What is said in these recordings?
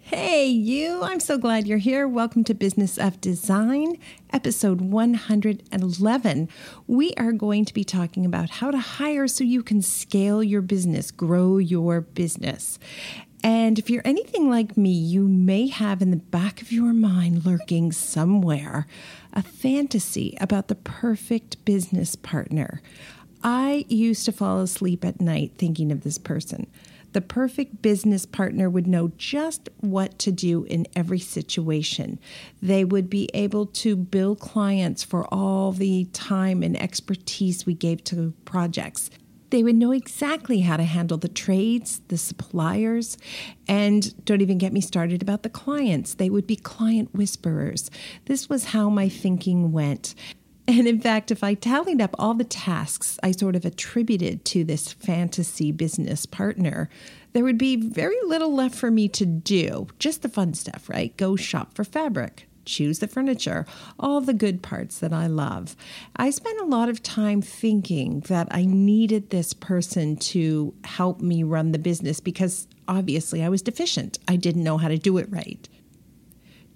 Hey, you. I'm so glad you're here. Welcome to Business of Design, episode 111. We are going to be talking about how to hire so you can scale your business, grow your business. And if you're anything like me, you may have in the back of your mind lurking somewhere a fantasy about the perfect business partner. I used to fall asleep at night thinking of this person. The perfect business partner would know just what to do in every situation. They would be able to bill clients for all the time and expertise we gave to projects. They would know exactly how to handle the trades, the suppliers, and don't even get me started about the clients. They would be client whisperers. This was how my thinking went. And in fact, if I tallied up all the tasks I sort of attributed to this fantasy business partner, there would be very little left for me to do. Just the fun stuff, right? Go shop for fabric, choose the furniture, all the good parts that I love. I spent a lot of time thinking that I needed this person to help me run the business because obviously I was deficient. I didn't know how to do it right.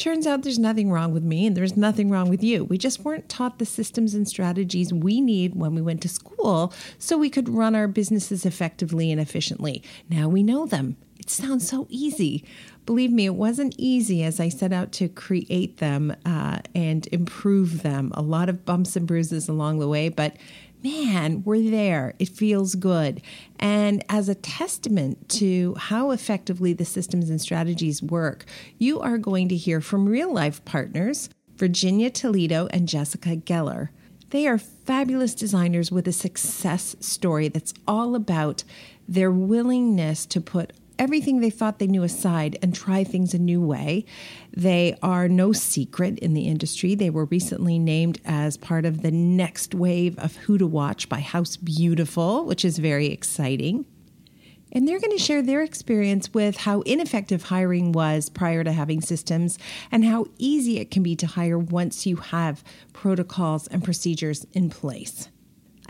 Turns out there's nothing wrong with me and there's nothing wrong with you. We just weren't taught the systems and strategies we need when we went to school so we could run our businesses effectively and efficiently. Now we know them. It sounds so easy. Believe me, it wasn't easy as I set out to create them uh, and improve them. A lot of bumps and bruises along the way, but man, we're there. It feels good. And as a testament to how effectively the systems and strategies work, you are going to hear from real life partners, Virginia Toledo and Jessica Geller. They are fabulous designers with a success story that's all about their willingness to put everything they thought they knew aside and try things a new way. They are no secret in the industry. They were recently named as part of the next wave of Who to Watch by House Beautiful, which is very exciting. And they're going to share their experience with how ineffective hiring was prior to having systems and how easy it can be to hire once you have protocols and procedures in place.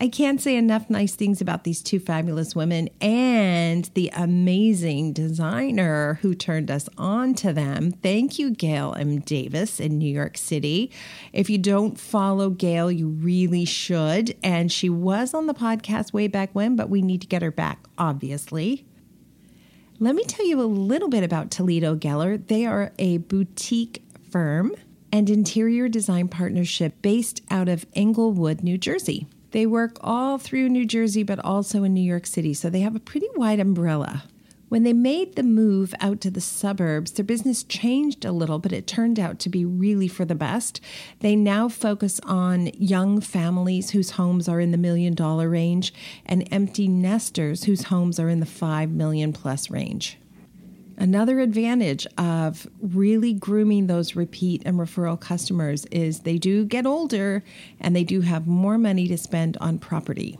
I can't say enough nice things about these two fabulous women and the amazing designer who turned us on to them. Thank you, Gail M. Davis in New York City. If you don't follow Gail, you really should. And she was on the podcast way back when, but we need to get her back, obviously. Let me tell you a little bit about Toledo Geller. They are a boutique firm and interior design partnership based out of Englewood, New Jersey. They work all through New Jersey, but also in New York City, so they have a pretty wide umbrella. When they made the move out to the suburbs, their business changed a little, but it turned out to be really for the best. They now focus on young families whose homes are in the million dollar range and empty nesters whose homes are in the 5 million plus range. Another advantage of really grooming those repeat and referral customers is they do get older and they do have more money to spend on property.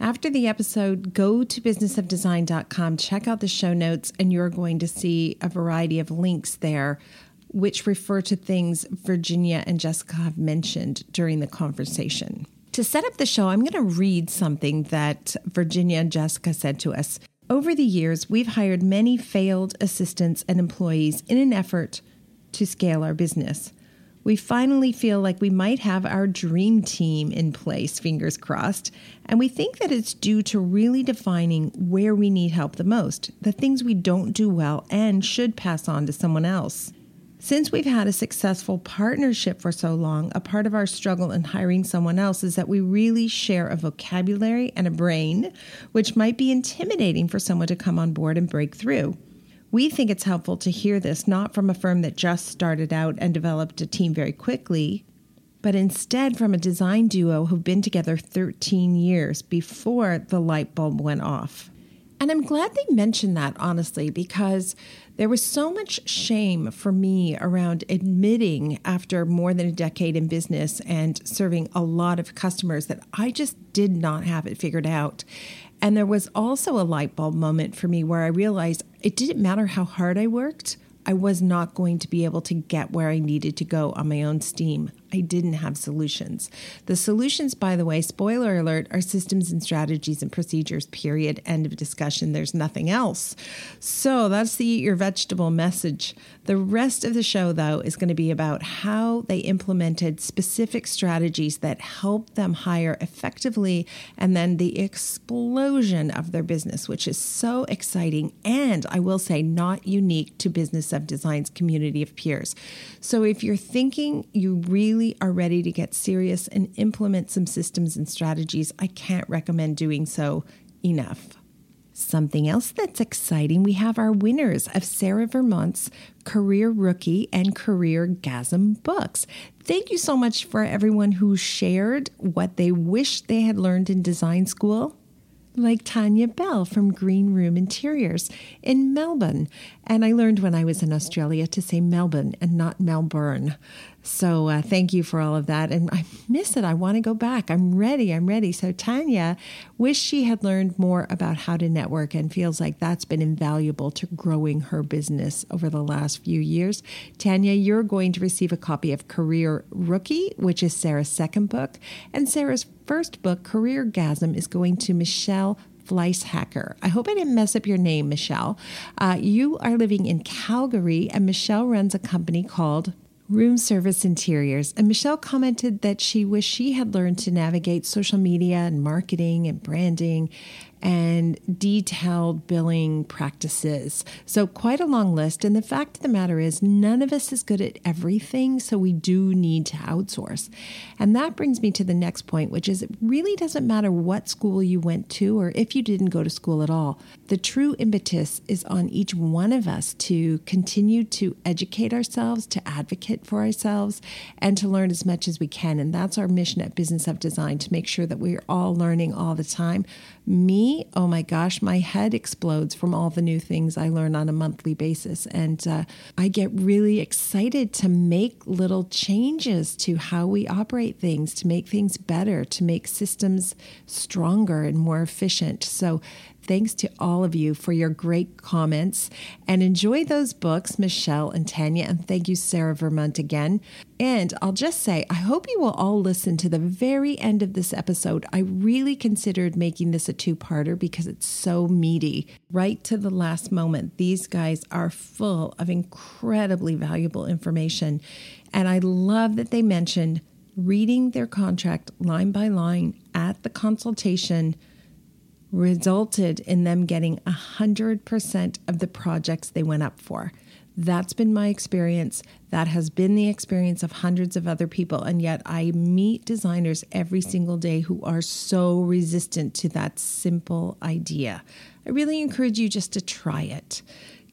After the episode, go to businessofdesign.com, check out the show notes, and you're going to see a variety of links there which refer to things Virginia and Jessica have mentioned during the conversation. To set up the show, I'm going to read something that Virginia and Jessica said to us. Over the years, we've hired many failed assistants and employees in an effort to scale our business. We finally feel like we might have our dream team in place, fingers crossed, and we think that it's due to really defining where we need help the most, the things we don't do well and should pass on to someone else. Since we've had a successful partnership for so long, a part of our struggle in hiring someone else is that we really share a vocabulary and a brain, which might be intimidating for someone to come on board and break through. We think it's helpful to hear this not from a firm that just started out and developed a team very quickly, but instead from a design duo who've been together 13 years before the light bulb went off. And I'm glad they mentioned that, honestly, because there was so much shame for me around admitting after more than a decade in business and serving a lot of customers that I just did not have it figured out. And there was also a light bulb moment for me where I realized it didn't matter how hard I worked, I was not going to be able to get where I needed to go on my own steam. I didn't have solutions. The solutions, by the way, spoiler alert, are systems and strategies and procedures, period. End of discussion. There's nothing else. So that's the eat your vegetable message. The rest of the show, though, is going to be about how they implemented specific strategies that helped them hire effectively and then the explosion of their business, which is so exciting. And I will say, not unique to Business of Design's community of peers. So if you're thinking you really are ready to get serious and implement some systems and strategies, I can't recommend doing so enough. Something else that's exciting, we have our winners of Sarah Vermunt's Career Rookie and Careergasm books. Thank you so much for everyone who shared what they wish they had learned in design school like Tanya Bell from Green Room Interiors in Melbourne. And I learned when I was in Australia to say Melbourne and not Melbourne. So uh, thank you for all of that. And I miss it. I want to go back. I'm ready. I'm ready. So Tanya wish she had learned more about how to network and feels like that's been invaluable to growing her business over the last few years. Tanya, you're going to receive a copy of Career Rookie, which is Sarah's second book. And Sarah's first book, Careergasm, is going to Michelle Fleishacker. I hope I didn't mess up your name, Michelle. Uh, you are living in Calgary, and Michelle runs a company called Room Service Interiors, and Michelle commented that she wished she had learned to navigate social media and marketing and branding and detailed billing practices. So, quite a long list. And the fact of the matter is, none of us is good at everything, so we do need to outsource. And that brings me to the next point, which is it really doesn't matter what school you went to or if you didn't go to school at all. The true impetus is on each one of us to continue to educate ourselves, to advocate for ourselves, and to learn as much as we can. And that's our mission at Business of Design to make sure that we're all learning all the time. Me, oh my gosh, my head explodes from all the new things I learn on a monthly basis. And uh, I get really excited to make little changes to how we operate things, to make things better, to make systems stronger and more efficient. So Thanks to all of you for your great comments and enjoy those books, Michelle and Tanya. And thank you, Sarah Vermunt, again. And I'll just say, I hope you will all listen to the very end of this episode. I really considered making this a two parter because it's so meaty. Right to the last moment, these guys are full of incredibly valuable information. And I love that they mentioned reading their contract line by line at the consultation resulted in them getting 100% of the projects they went up for. That's been my experience. That has been the experience of hundreds of other people. And yet, I meet designers every single day who are so resistant to that simple idea. I really encourage you just to try it.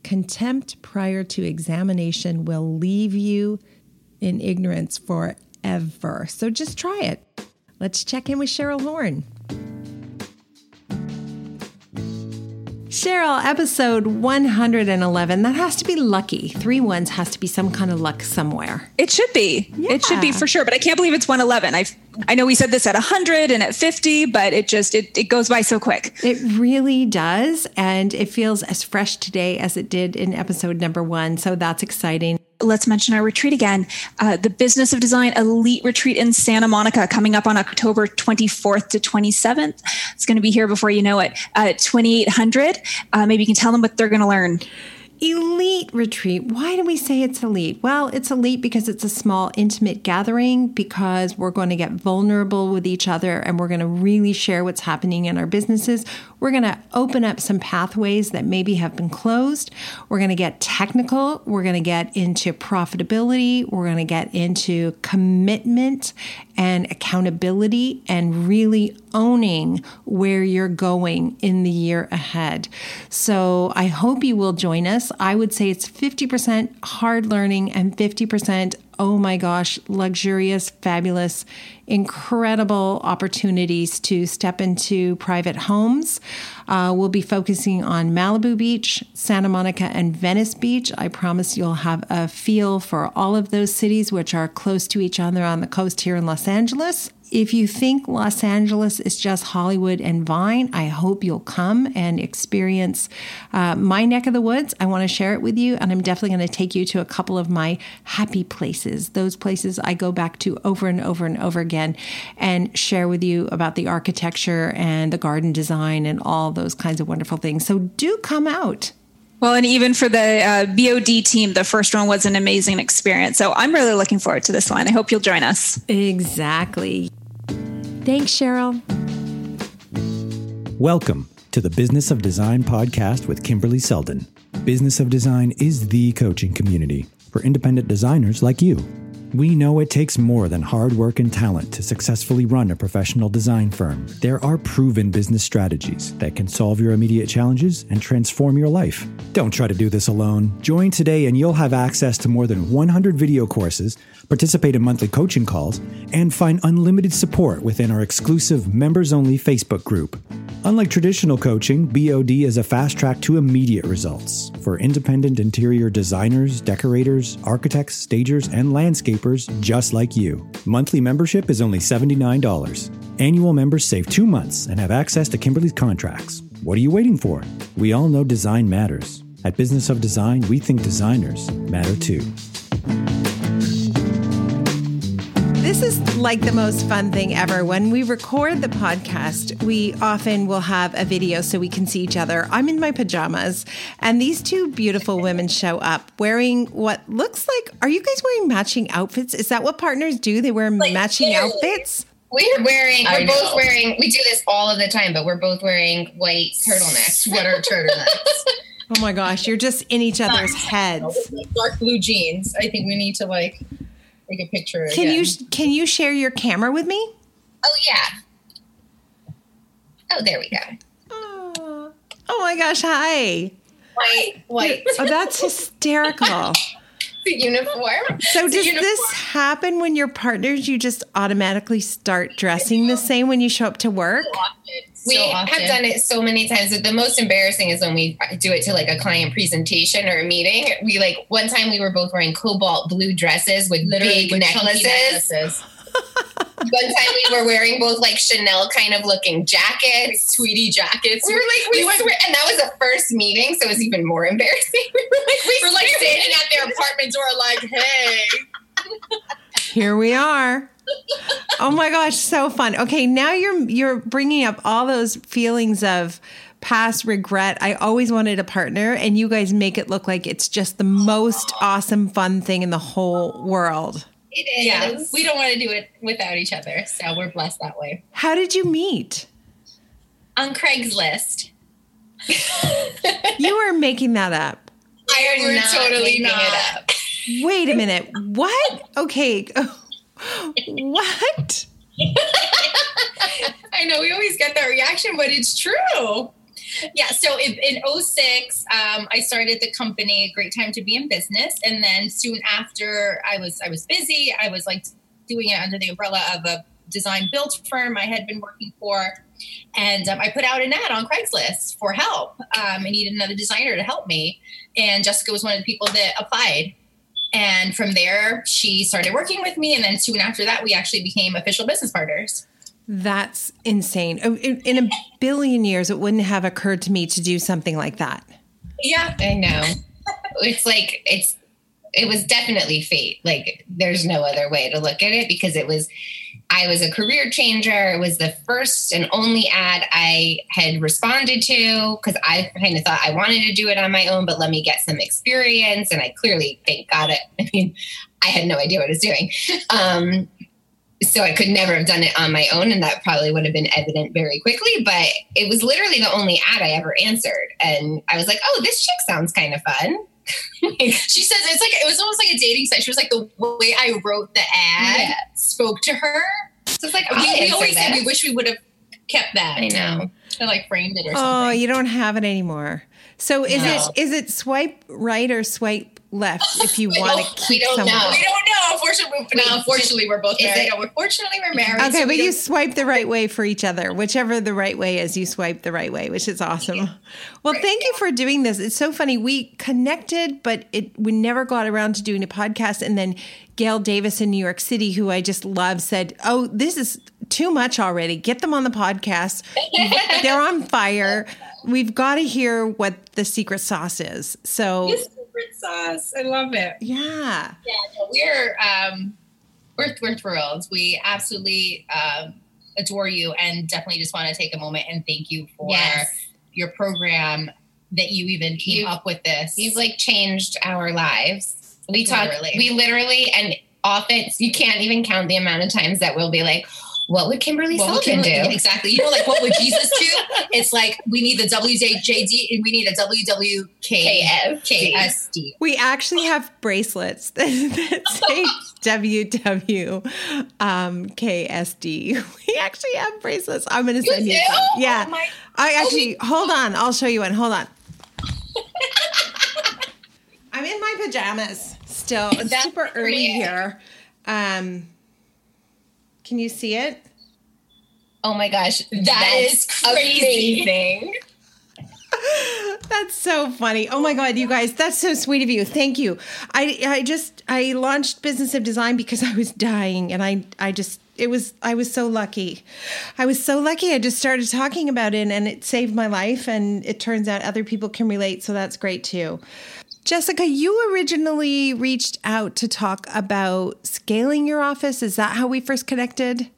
Contempt prior to examination will leave you in ignorance forever. So just try it. Let's check in with Cheryl Horn. Cheryl, episode 111. That has to be lucky. Three ones has to be some kind of luck somewhere. It should be. Yeah. It should be for sure. But I can't believe it's 111. I I know we said this at 100 and at 50, but it just it, it goes by so quick. It really does, and it feels as fresh today as it did in episode number one. So that's exciting let's mention our retreat again uh, the Business of Design Elite Retreat in Santa Monica coming up on October 24th to 27th. It's going to be here before you know it at 2800. Uh, maybe you can tell them what they're going to learn. Elite retreat. Why do we say it's elite? Well, it's elite because it's a small, intimate gathering, because we're going to get vulnerable with each other and we're going to really share what's happening in our businesses. We're going to open up some pathways that maybe have been closed. We're going to get technical. We're going to get into profitability. We're going to get into commitment and accountability and really owning where you're going in the year ahead. So I hope you will join us. I would say it's 50% hard learning and 50% oh my gosh, luxurious, fabulous incredible opportunities to step into private homes. Uh, we'll be focusing on Malibu Beach, Santa Monica, and Venice Beach. I promise you'll have a feel for all of those cities, which are close to each other on the coast here in Los Angeles if you think Los Angeles is just Hollywood and Vine, I hope you'll come and experience uh, my neck of the woods. I want to share it with you, and I'm definitely going to take you to a couple of my happy places, those places I go back to over and over and over again, and share with you about the architecture and the garden design and all those kinds of wonderful things. So do come out. Well, and even for the uh, BOD team, the first one was an amazing experience. So I'm really looking forward to this one. I hope you'll join us. Exactly. Thanks, Cheryl. Welcome to the Business of Design podcast with Kimberly Seldon. Business of Design is the coaching community for independent designers like you. We know it takes more than hard work and talent to successfully run a professional design firm. There are proven business strategies that can solve your immediate challenges and transform your life. Don't try to do this alone. Join today and you'll have access to more than 100 video courses, participate in monthly coaching calls, and find unlimited support within our exclusive members only Facebook group. Unlike traditional coaching, BOD is a fast track to immediate results for independent interior designers, decorators, architects, stagers, and landscapers just like you. Monthly membership is only $79. Annual members save two months and have access to Kimberly's contracts. What are you waiting for? We all know design matters. At Business of Design, we think designers matter too. This is like the most fun thing ever. When we record the podcast, we often will have a video so we can see each other. I'm in my pajamas, and these two beautiful women show up wearing what looks like are you guys wearing matching outfits? Is that what partners do? They wear like, matching outfits? We're wearing, we're both wearing, we do this all of the time, but we're both wearing white turtlenecks, sweater turtlenecks. Oh my gosh, you're just in each uh, other's heads. Dark blue jeans. I think we need to like take a picture. Can again. you can you share your camera with me? Oh yeah. Oh, there we go. Oh, oh my gosh! Hi. White, white. Oh, that's hysterical. the uniform. So does uniform. this happen when you're partners? You just automatically start dressing the same when you show up to work? So we have done it so many times. But the most embarrassing is when we do it to like a client presentation or a meeting. We like one time we were both wearing cobalt blue dresses with Literally big with necklaces. necklaces. one time we were wearing both like Chanel kind of looking jackets, Tweedy jackets. We were like, we, we went, swear, and that was the first meeting, so it was even more embarrassing. we were like, we are like standing at their apartment door, like, hey. Here we are oh my gosh, so fun. Okay, now you're you're bringing up all those feelings of past regret. I always wanted a partner, and you guys make it look like it's just the most awesome, fun thing in the whole world. It is. Yeah, we don't want to do it without each other, so we're blessed that way. How did you meet? On Craigslist. you are making that up. I am totally making not. it up. Wait a minute. What? Okay oh, what? I know we always get that reaction, but it's true. Yeah, so in, in 06, um, I started the company, great time to be in business. And then soon after I was I was busy, I was like doing it under the umbrella of a design build firm I had been working for. And um, I put out an ad on Craigslist for help. Um, I needed another designer to help me. And Jessica was one of the people that applied. And from there, she started working with me. And then soon after that, we actually became official business partners. That's insane. Oh, in a billion years, it wouldn't have occurred to me to do something like that. Yeah, I know. it's like, it's, it was definitely fate. Like, there's no other way to look at it because it was, I was a career changer. It was the first and only ad I had responded to because I kind of thought I wanted to do it on my own, but let me get some experience. And I clearly, thank God, it. I mean, I had no idea what I was doing. Um, so I could never have done it on my own, and that probably would have been evident very quickly. But it was literally the only ad I ever answered, and I was like, "Oh, this chick sounds kind of fun." she says it's like it was almost like a dating site. She was like the way I wrote the ad yeah. spoke to her. So it's like we, we always said we wish we would have kept that. I know. And like framed it or oh, something. Oh, you don't have it anymore. So is no. it is it swipe right or swipe left if you want to keep don't someone. know. We don't know. Unfortunately, we, no, unfortunately, we're both married. it- unfortunately, we're married. Okay, so but you swipe the right way for each other. Whichever the right way is, you swipe the right way, which is awesome. Well, thank you for doing this. It's so funny. We connected, but it we never got around to doing a podcast. And then Gail Davis in New York City, who I just love, said, "Oh, this is too much already. Get them on the podcast. They're on fire. We've got to hear what the secret sauce is." So, secret sauce. I love it. yeah. Yeah, no, we're um, we're we're thrilled. We absolutely um, adore you, and definitely just want to take a moment and thank you for Yes. your program that you even came You've- up with this. You've like changed our lives. We talk, we literally, and often you can't even count the amount of times that we'll be like, what would Kimberly what would Sullivan Kim- do? Exactly. You know, like what would Jesus do? It's like we need the WJD and we need a WWK KFD. KSD. We actually have bracelets that, that say WW um, We actually have bracelets. I'm going to send you, do? some. Yeah. Oh I actually, hold on. I'll show you one. Hold on. I'm in my pajamas still. It's That's super early here. Um, can you see it? Oh my gosh. That that's crazy. amazing. That's so funny. Oh my god, you guys, that's so sweet of you. Thank you. I I just I launched Business of Design because I was dying and I I just it was I was so lucky. I was so lucky I just started talking about it and it saved my life and it turns out other people can relate, so that's great too. Jessica, you originally reached out to talk about scaling your office. Is that how we first connected?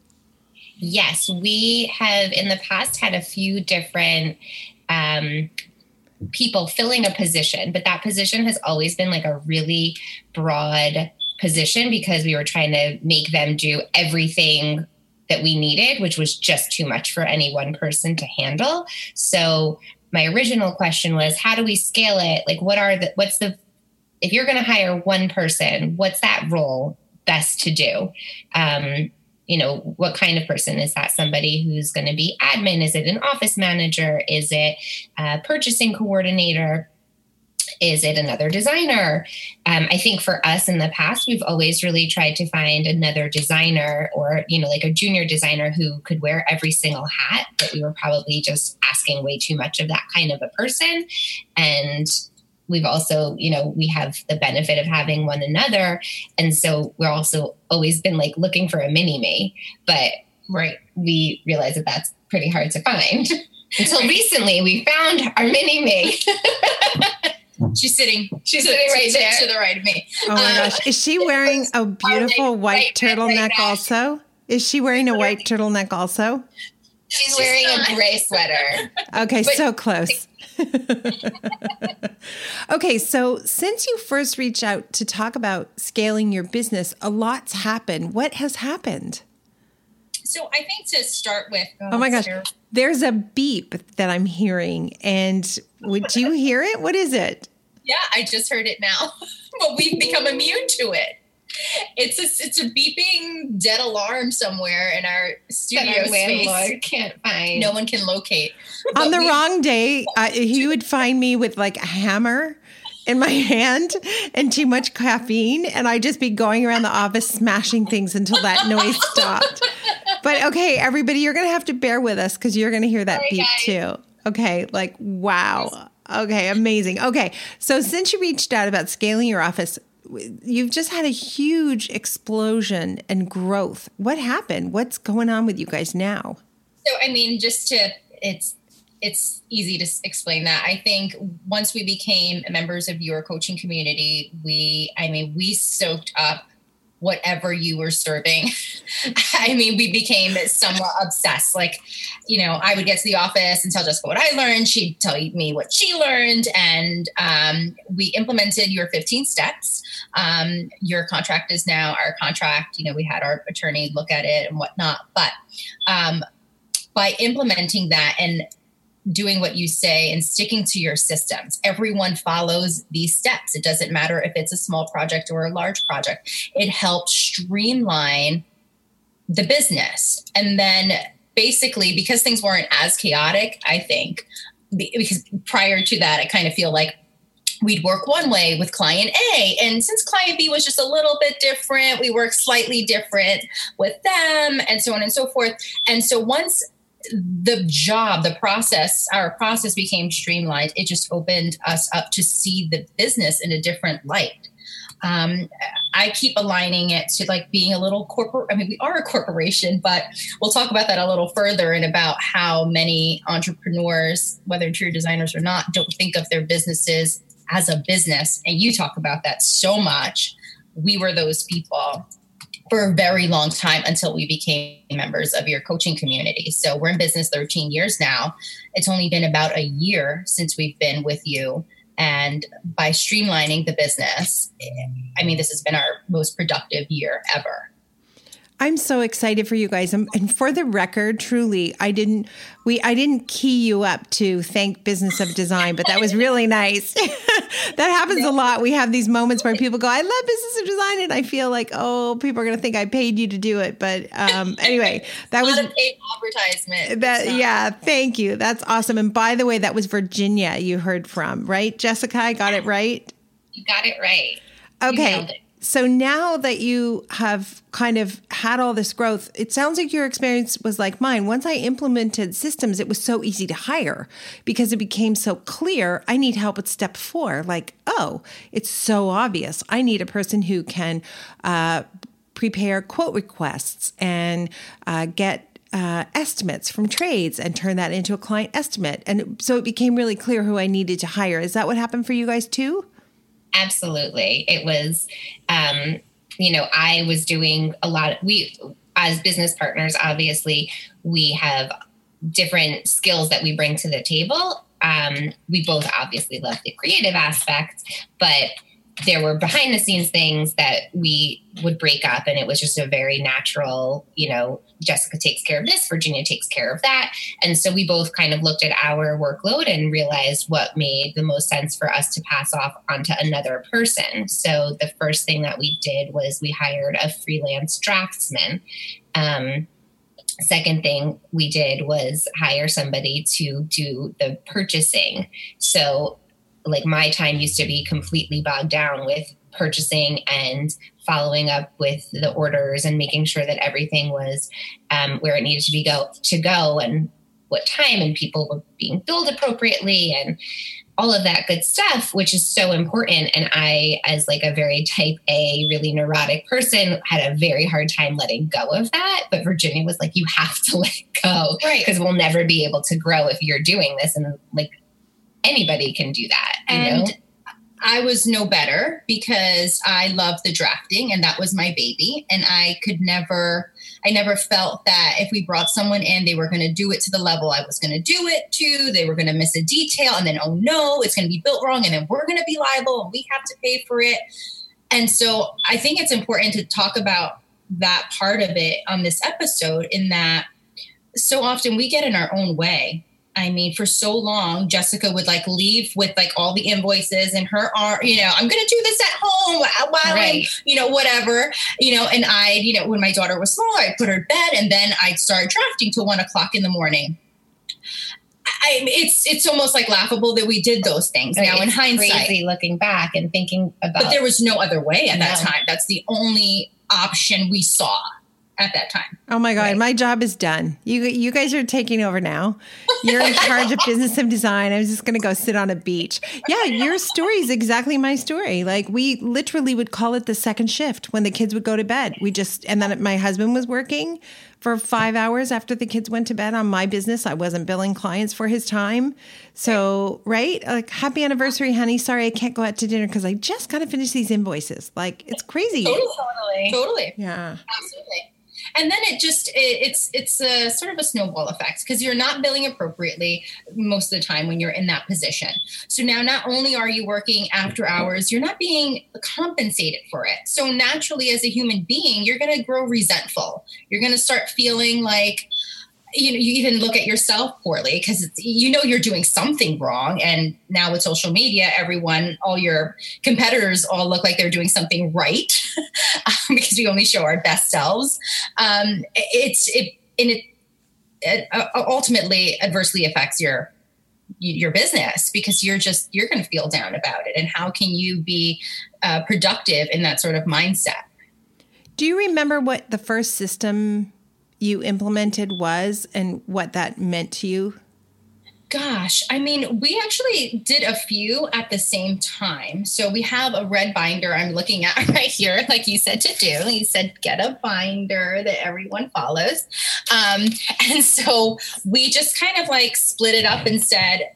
Yes, we have in the past had a few different um, people filling a position, but that position has always been like a really broad position because we were trying to make them do everything that we needed, which was just too much for any one person to handle. So my original question was, how do we scale it? Like, what are the, what's the, if you're going to hire one person, what's that role best to do? Um, you know, what kind of person is that? Somebody who's going to be admin? Is it an office manager? Is it a purchasing coordinator? Is it another designer? Um, I think for us in the past, we've always really tried to find another designer or, you know, like a junior designer who could wear every single hat, but we were probably just asking way too much of that kind of a person. And we've also, you know, we have the benefit of having one another. And so we're also always been like looking for a mini me, but Right. we realize that that's pretty hard to find. Until recently, we found our mini me. She's sitting. She's to- sitting right there. to the right of me. Oh my Uh, gosh. Is she wearing a beautiful white right- right turtleneck now. also? Is she wearing a white turtleneck also? She's wearing a gray sweater. Okay, But- so close. okay, so since you first reached out to talk about scaling your business, a lot's happened. What has happened? So I think to start with. Oh my gosh. There's a beep that I'm hearing. And would you hear it? What is it? Yeah, I just heard it now, but we've become immune to it. It's a it's a beeping dead alarm somewhere in our That studio our space. can't find. No one can locate. On the we- wrong day, uh, he would find me with like a hammer in my hand and too much caffeine, and I'd just be going around the office smashing things until that noise stopped. But okay, everybody, you're gonna have to bear with us because you're gonna hear that Sorry, beep guys. too. Okay, like wow. Okay, amazing. Okay, so since you reached out about scaling your office, you've just had a huge explosion and growth. What happened? What's going on with you guys now? So I mean, just to it's it's easy to explain that. I think once we became members of your coaching community, we I mean we soaked up whatever you were serving. I mean, we became somewhat obsessed. Like, you know, I would get to the office and tell Jessica what I learned. She'd tell me what she learned. And um, we implemented your 15 steps. Um, your contract is now our contract. You know, we had our attorney look at it and whatnot. But um, by implementing that and doing what you say and sticking to your systems. Everyone follows these steps. It doesn't matter if it's a small project or a large project. It helps streamline the business. And then basically, because things weren't as chaotic, I think, because prior to that, I kind of feel like we'd work one way with client A. And since client B was just a little bit different, we worked slightly different with them and so on and so forth. And so once the job, the process, our process became streamlined, it just opened us up to see the business in a different light. Um, I keep aligning it to like being a little corporate. I mean, we are a corporation, but we'll talk about that a little further and about how many entrepreneurs, whether interior designers or not, don't think of their businesses as a business. And you talk about that so much. We were those people for a very long time until we became members of your coaching community. So we're in business 13 years now. It's only been about a year since we've been with you. And by streamlining the business, I mean, this has been our most productive year ever. I'm so excited for you guys. And, and for the record, truly, I didn't we I didn't key you up to thank Business of Design, but that was really nice. that happens a lot. We have these moments where people go, "I love Business of Design," and I feel like, oh, people are going to think I paid you to do it. But um, anyway, that was a paid advertisement. That yeah, thank you. That's awesome. And by the way, that was Virginia you heard from, right, Jessica? I got it right. You got it right. Okay. So now that you have kind of had all this growth, it sounds like your experience was like mine. Once I implemented systems, it was so easy to hire because it became so clear I need help with step four. Like, oh, it's so obvious. I need a person who can uh, prepare quote requests and uh, get uh, estimates from trades and turn that into a client estimate. And so it became really clear who I needed to hire. Is that what happened for you guys too? Absolutely. It was, um, you know, I was doing a lot. Of, we, as business partners, obviously, we have different skills that we bring to the table. Um, we both obviously love the creative aspect, but there were behind the scenes things that we would break up and it was just a very natural you know jessica takes care of this virginia takes care of that. And so we both kind of looked at our workload and realized what made the most sense for us to pass off onto another person. So the first thing that we did was we hired a freelance draftsman. Um, second thing we did was hire somebody to do the purchasing. So like my time used to be completely bogged down with purchasing and following up with the orders and making sure that everything was um, where it needed to be go to go and what time and people were being billed appropriately and all of that good stuff which is so important. And i as like a very type a really neurotic person had a very hard time letting go of that. But virginia was like you have to let go. Right. Because we'll never be able to grow if you're doing this. And like anybody can do that. and know? I was no better because I love the drafting and that was my baby. And I could never, I never felt that if we brought someone in, they were going to do it to the level I was going to do it to. They were going to miss a detail and then, oh no, it's going to be built wrong. And then we're going to be liable and we have to pay for it. And so I think it's important to talk about that part of it on this episode in that so often we get in our own way I mean, for so long, Jessica would like leave with like all the invoices and her arm, you know, I'm going to do this at home uh, while right. I'm, you know, whatever, you know, and I, you know, when my daughter was small, I'd put her to bed and then I'd start drafting till one o'clock in the morning. I, it's it's almost like laughable that we did those things now in hindsight. Crazy looking back and thinking about. But there was no other way at no. that time. That's the only option we saw at that time. Oh my God, right. my job is done. You you guys are taking over now. You're in charge of business of design. I was just gonna go sit on a beach. Yeah, your story is exactly my story. Like we literally would call it the second shift when the kids would go to bed. We just and then my husband was working for five hours after the kids went to bed on my business. I wasn't billing clients for his time. So, right? Like, happy anniversary, honey. Sorry I can't go out to dinner because I just got to finish these invoices. Like, it's crazy. Totally. Totally. Yeah. Absolutely and then it just it, it's it's a sort of a snowball effect because you're not billing appropriately most of the time when you're in that position. So now not only are you working after hours you're not being compensated for it. So naturally as a human being you're going to grow resentful. You're going to start feeling like you know you even look at yourself poorly because you know you're doing something wrong. And now with social media everyone all your competitors all look like they're doing something right because we only show our best selves. Um, it's it and it, it uh, ultimately adversely affects your your business because you're just you're going to feel down about it. And how can you be uh, productive in that sort of mindset? Do you remember what the first system you implemented was and what that meant to you Gosh, I mean, we actually did a few at the same time. So we have a red binder I'm looking at right here, like you said to do. You said get a binder that everyone follows. Um, and so we just kind of like split it up and said,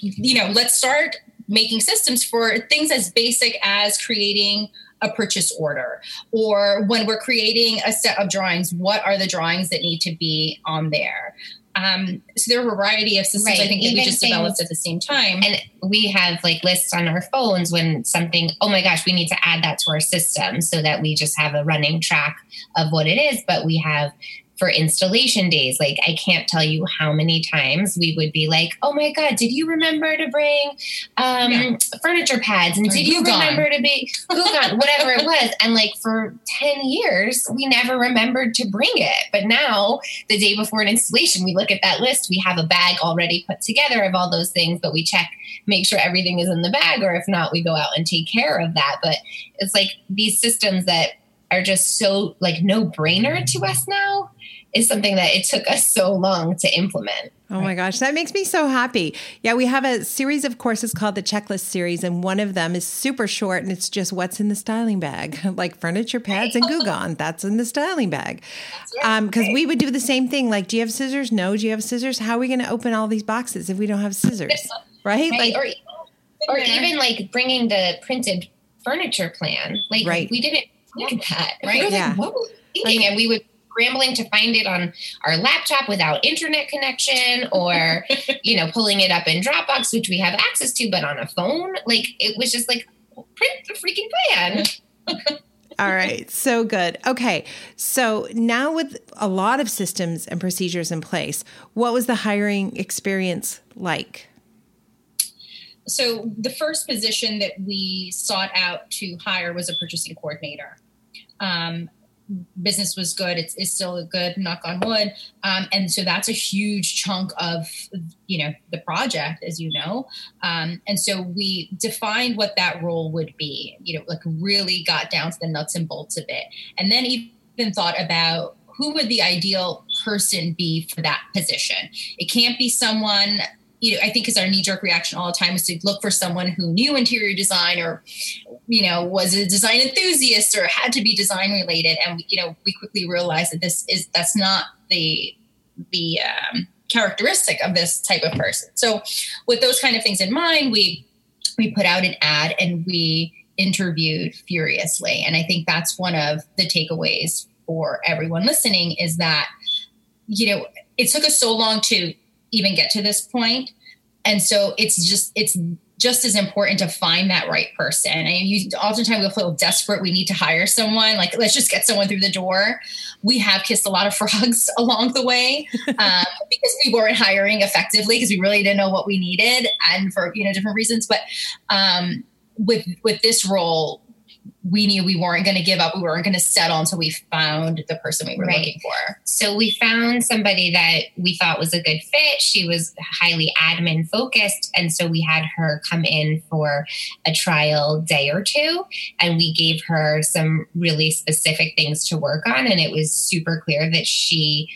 you know, let's start making systems for things as basic as creating a purchase order or when we're creating a set of drawings what are the drawings that need to be on there um, so there are a variety of systems right. I think that we just developed at the same time. And we have like lists on our phones when something, oh my gosh, we need to add that to our system so that we just have a running track of what it is. But we have for installation days. Like I can't tell you how many times we would be like, "Oh my god, did you remember to bring um, yeah. furniture pads?" And or did you remember to be Goo whatever it was? And like for ten years, we never remembered to bring it. But now, the day before an installation, we look at that list. We have a bag already put together of all those things, but we check, make sure everything is in the bag, or if not, we go out and take care of that. But it's like these systems that are just so like no brainer to us now is something that it took us so long to implement. Oh my gosh, that makes me so happy. Yeah, we have a series of courses called the Checklist Series, and one of them is super short and it's just what's in the styling bag, like furniture pads and Goo Gone. That's in the styling bag. Because um, we would do the same thing. Like, do you have scissors? No. Do you have scissors? How are we going to open all these boxes if we don't have scissors? Right? right. Like, or, or even like bringing the printed furniture plan. Like, right. we didn't look at that. Right. We yeah. Like, what were we thinking? And we would scrambling to find it on our laptop without internet connection or you know pulling it up in dropbox which we have access to but on a phone like it was just like print the freaking plan All right, so good. Okay, so now with a lot of systems and procedures in place, what was the hiring experience like? So, the first position that we sought out to hire was a purchasing coordinator. Um, business was good. It's, it's still a good, knock on wood. Um, and so that's a huge chunk of, you know, the project, as you know. Um, and so we defined what that role would be, you know, like really got down to the nuts and bolts of it. And then even thought about who would the ideal person be for that position. It can't be someone you know, I think is our knee jerk reaction all the time is to look for someone who knew interior design or, you know, was a design enthusiast or had to be design related. And, you know, we quickly realized that this is, that's not the, the um, characteristic of this type of person. So with those kind of things in mind, we, we put out an ad and we interviewed furiously. And I think that's one of the takeaways for everyone listening is that, you know, it took us so long to even get to this. And so it's just it's just as important to find that right person. And you oftentimes we feel desperate. We need to hire someone. Like let's just get someone through the door. We have kissed a lot of frogs along the way um, because we weren't hiring effectively because we really didn't know what we needed and for you know different reasons. But um, with with this role, we knew we weren't going to give up. We weren't going to settle until we found the person we were right. looking for. So we found somebody that we thought was a good fit. She was highly admin focused. And so we had her come in for a trial day or two. And we gave her some really specific things to work on. And it was super clear that she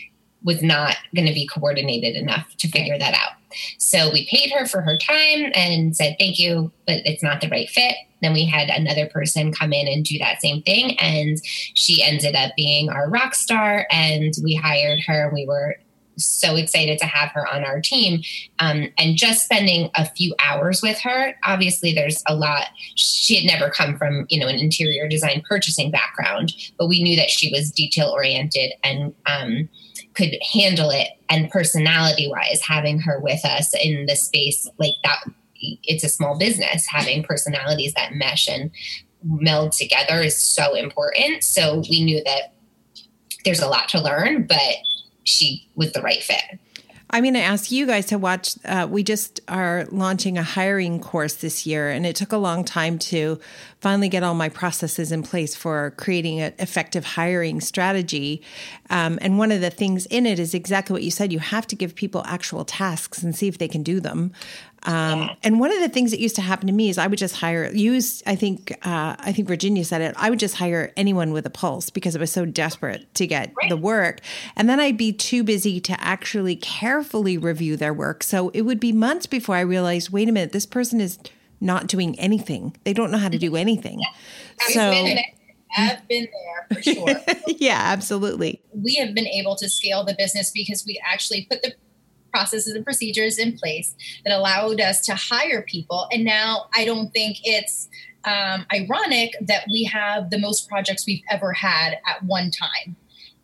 was not going to be coordinated enough to figure that out. So we paid her for her time and said, thank you, but it's not the right fit. Then we had another person come in and do that same thing. And she ended up being our rock star. And we hired her. We were so excited to have her on our team um, and just spending a few hours with her obviously there's a lot she had never come from you know an interior design purchasing background but we knew that she was detail oriented and um, could handle it and personality wise having her with us in the space like that it's a small business having personalities that mesh and meld together is so important so we knew that there's a lot to learn but she was the right fit I'm going to ask you guys to watch. Uh, we just are launching a hiring course this year, and it took a long time to finally get all my processes in place for creating an effective hiring strategy. Um, and one of the things in it is exactly what you said you have to give people actual tasks and see if they can do them. Um. And one of the things that used to happen to me is I would just hire use. I think uh, I think Virginia said it. I would just hire anyone with a pulse because I was so desperate to get right. the work, and then I'd be too busy to actually carefully review their work. So it would be months before I realized, wait a minute, this person is not doing anything. They don't know how to do anything. Yeah. So. Been I've been there for sure. yeah, absolutely. We have been able to scale the business because we actually put the processes and procedures in place that allowed us to hire people. And now I don't think it's um, ironic that we have the most projects we've ever had at one time.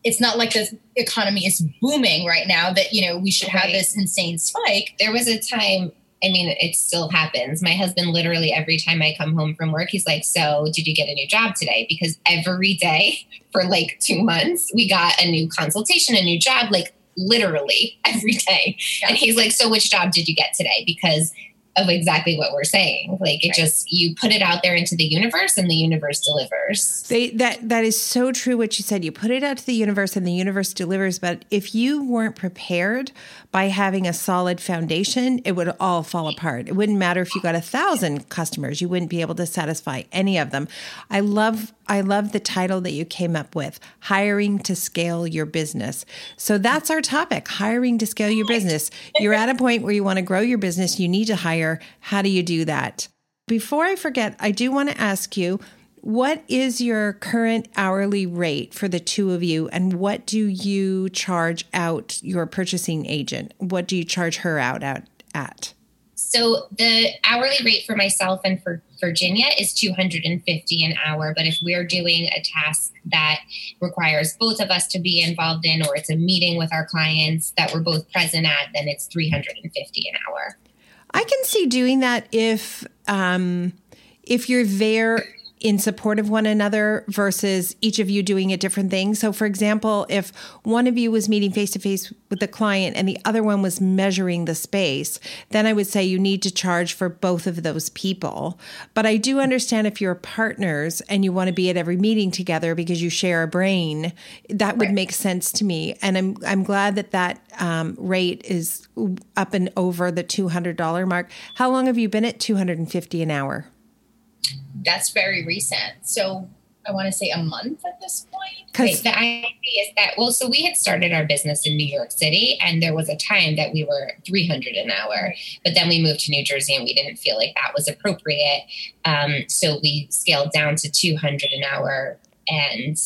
It's not like the economy is booming right now that, you know, we should have this insane spike. There was a time I mean, it still happens. My husband literally every time I come home from work, he's like, So, did you get a new job today? Because every day for like two months, we got a new consultation, a new job. Like, literally every day. Yeah. And he's like, So which job did you get today? Because of exactly what we're saying. Like it right. just you put it out there into the universe and the universe delivers. They that that is so true what you said. You put it out to the universe and the universe delivers, but if you weren't prepared by having a solid foundation, it would all fall apart. It wouldn't matter if you got a thousand customers, you wouldn't be able to satisfy any of them. I love I love the title that you came up with hiring to scale your business. So that's our topic hiring to scale your business. You're at a point where you want to grow your business, you need to hire. How do you do that? Before I forget, I do want to ask you what is your current hourly rate for the two of you, and what do you charge out your purchasing agent? What do you charge her out at? at? So the hourly rate for myself and for Virginia is 250 an hour. But if we're doing a task that requires both of us to be involved in, or it's a meeting with our clients that we're both present at, then it's 350 an hour. I can see doing that if um, if you're there in support of one another versus each of you doing a different thing. So, for example, if one of you was meeting face to face with the client and the other one was measuring the space, then I would say you need to charge for both of those people. But I do understand if you're partners and you want to be at every meeting together because you share a brain, that would right. make sense to me. And I'm I'm glad that that um, rate is up and over the two hundred dollar mark. How long have you been at two hundred and fifty an hour? That's very recent. So I want to say a month at this point. Because the idea is that well, so we had started our business in New York City, and there was a time that we were 300 an hour, but then we moved to New Jersey, and we didn't feel like that was appropriate. Um, so we scaled down to 200 an hour, and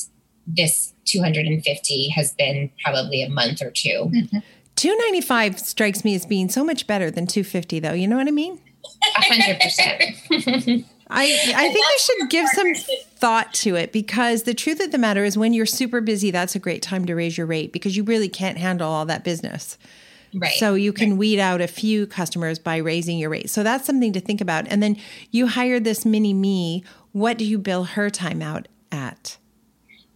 this 250 has been probably a month or 2 mm-hmm. 295 strikes me as being so much better than 250, though. You know what I mean? 100%. I, I think I should give some thought to it because the truth of the matter is when you're super busy, that's a great time to raise your rate because you really can't handle all that business. Right. So you can right. weed out a few customers by raising your rate. So that's something to think about. And then you hire this mini me. What do you bill her time out at?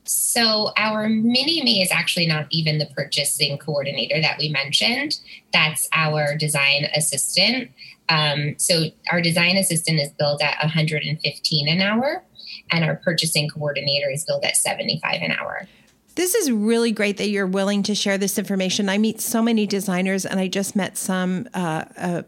So our mini me is actually not even the purchasing coordinator that we mentioned. That's our design assistant. Um, so our design assistant is billed at 115 an hour, and our purchasing coordinator is billed at 75 an hour. This is really great that you're willing to share this information. I meet so many designers, and I just met some uh, uh,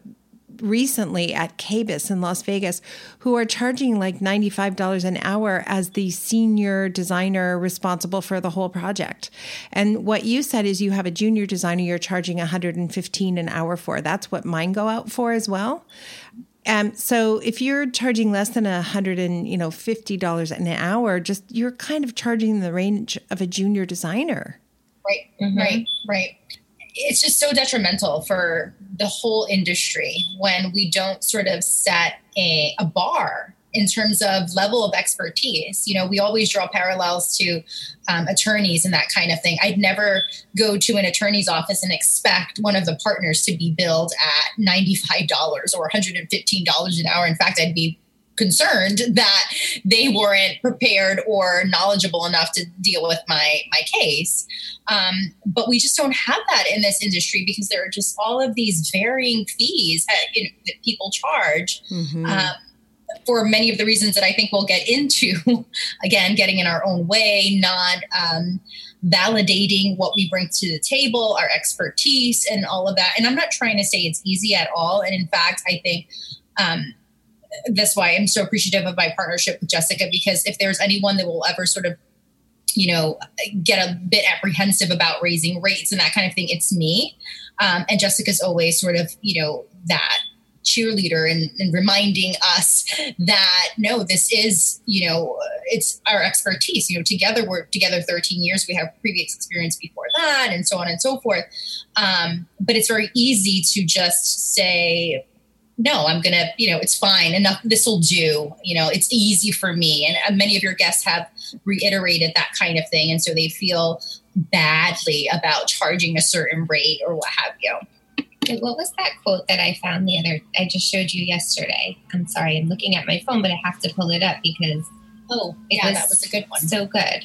recently at KBIS in Las Vegas who are charging like $95 an hour as the senior designer responsible for the whole project. And what you said is you have a junior designer you're charging 115 an hour for. That's what mine go out for as well. Um, so if you're charging less than a hundred and you know fifty dollars an hour, just you're kind of charging the range of a junior designer. Right, mm-hmm. right, right it's just so detrimental for the whole industry when we don't sort of set a, a bar in terms of level of expertise. You know, we always draw parallels to um, attorneys and that kind of thing. I'd never go to an attorney's office and expect one of the partners to be billed at $95 or $115 an hour. In fact, I'd be concerned that they weren't prepared or knowledgeable enough to deal with my my case. Um, but we just don't have that in this industry because there are just all of these varying fees that, you know, that people charge mm-hmm. um, for many of the reasons that i think we'll get into. Again getting in our own way not um, validating what we bring to the table our expertise and all of that. And i'm not trying to say it's easy at all. And in fact i think um, that's why I'm so appreciative of my partnership with Jessica because if there's anyone that will ever sort of you know get a bit apprehensive about raising rates and that kind of thing it's me. Um, and jessica's always sort of you know that cheerleader and, and, reminding us that no this is you know it's our expertise. You know together we're together 13 years. We have previous experience before that and so on and so forth. Um, but it's very easy to just say no, I'm going to, you know, it's fine. Enough. This will do. You know, it's easy for me. And uh, many of your guests have reiterated that kind of thing. And so they feel badly about charging a certain rate or what have you. What was that quote that I found the other? I just showed you yesterday. I'm sorry, I'm looking at my phone, but I have to pull it up because oh, yeah, was that was a good one. So good.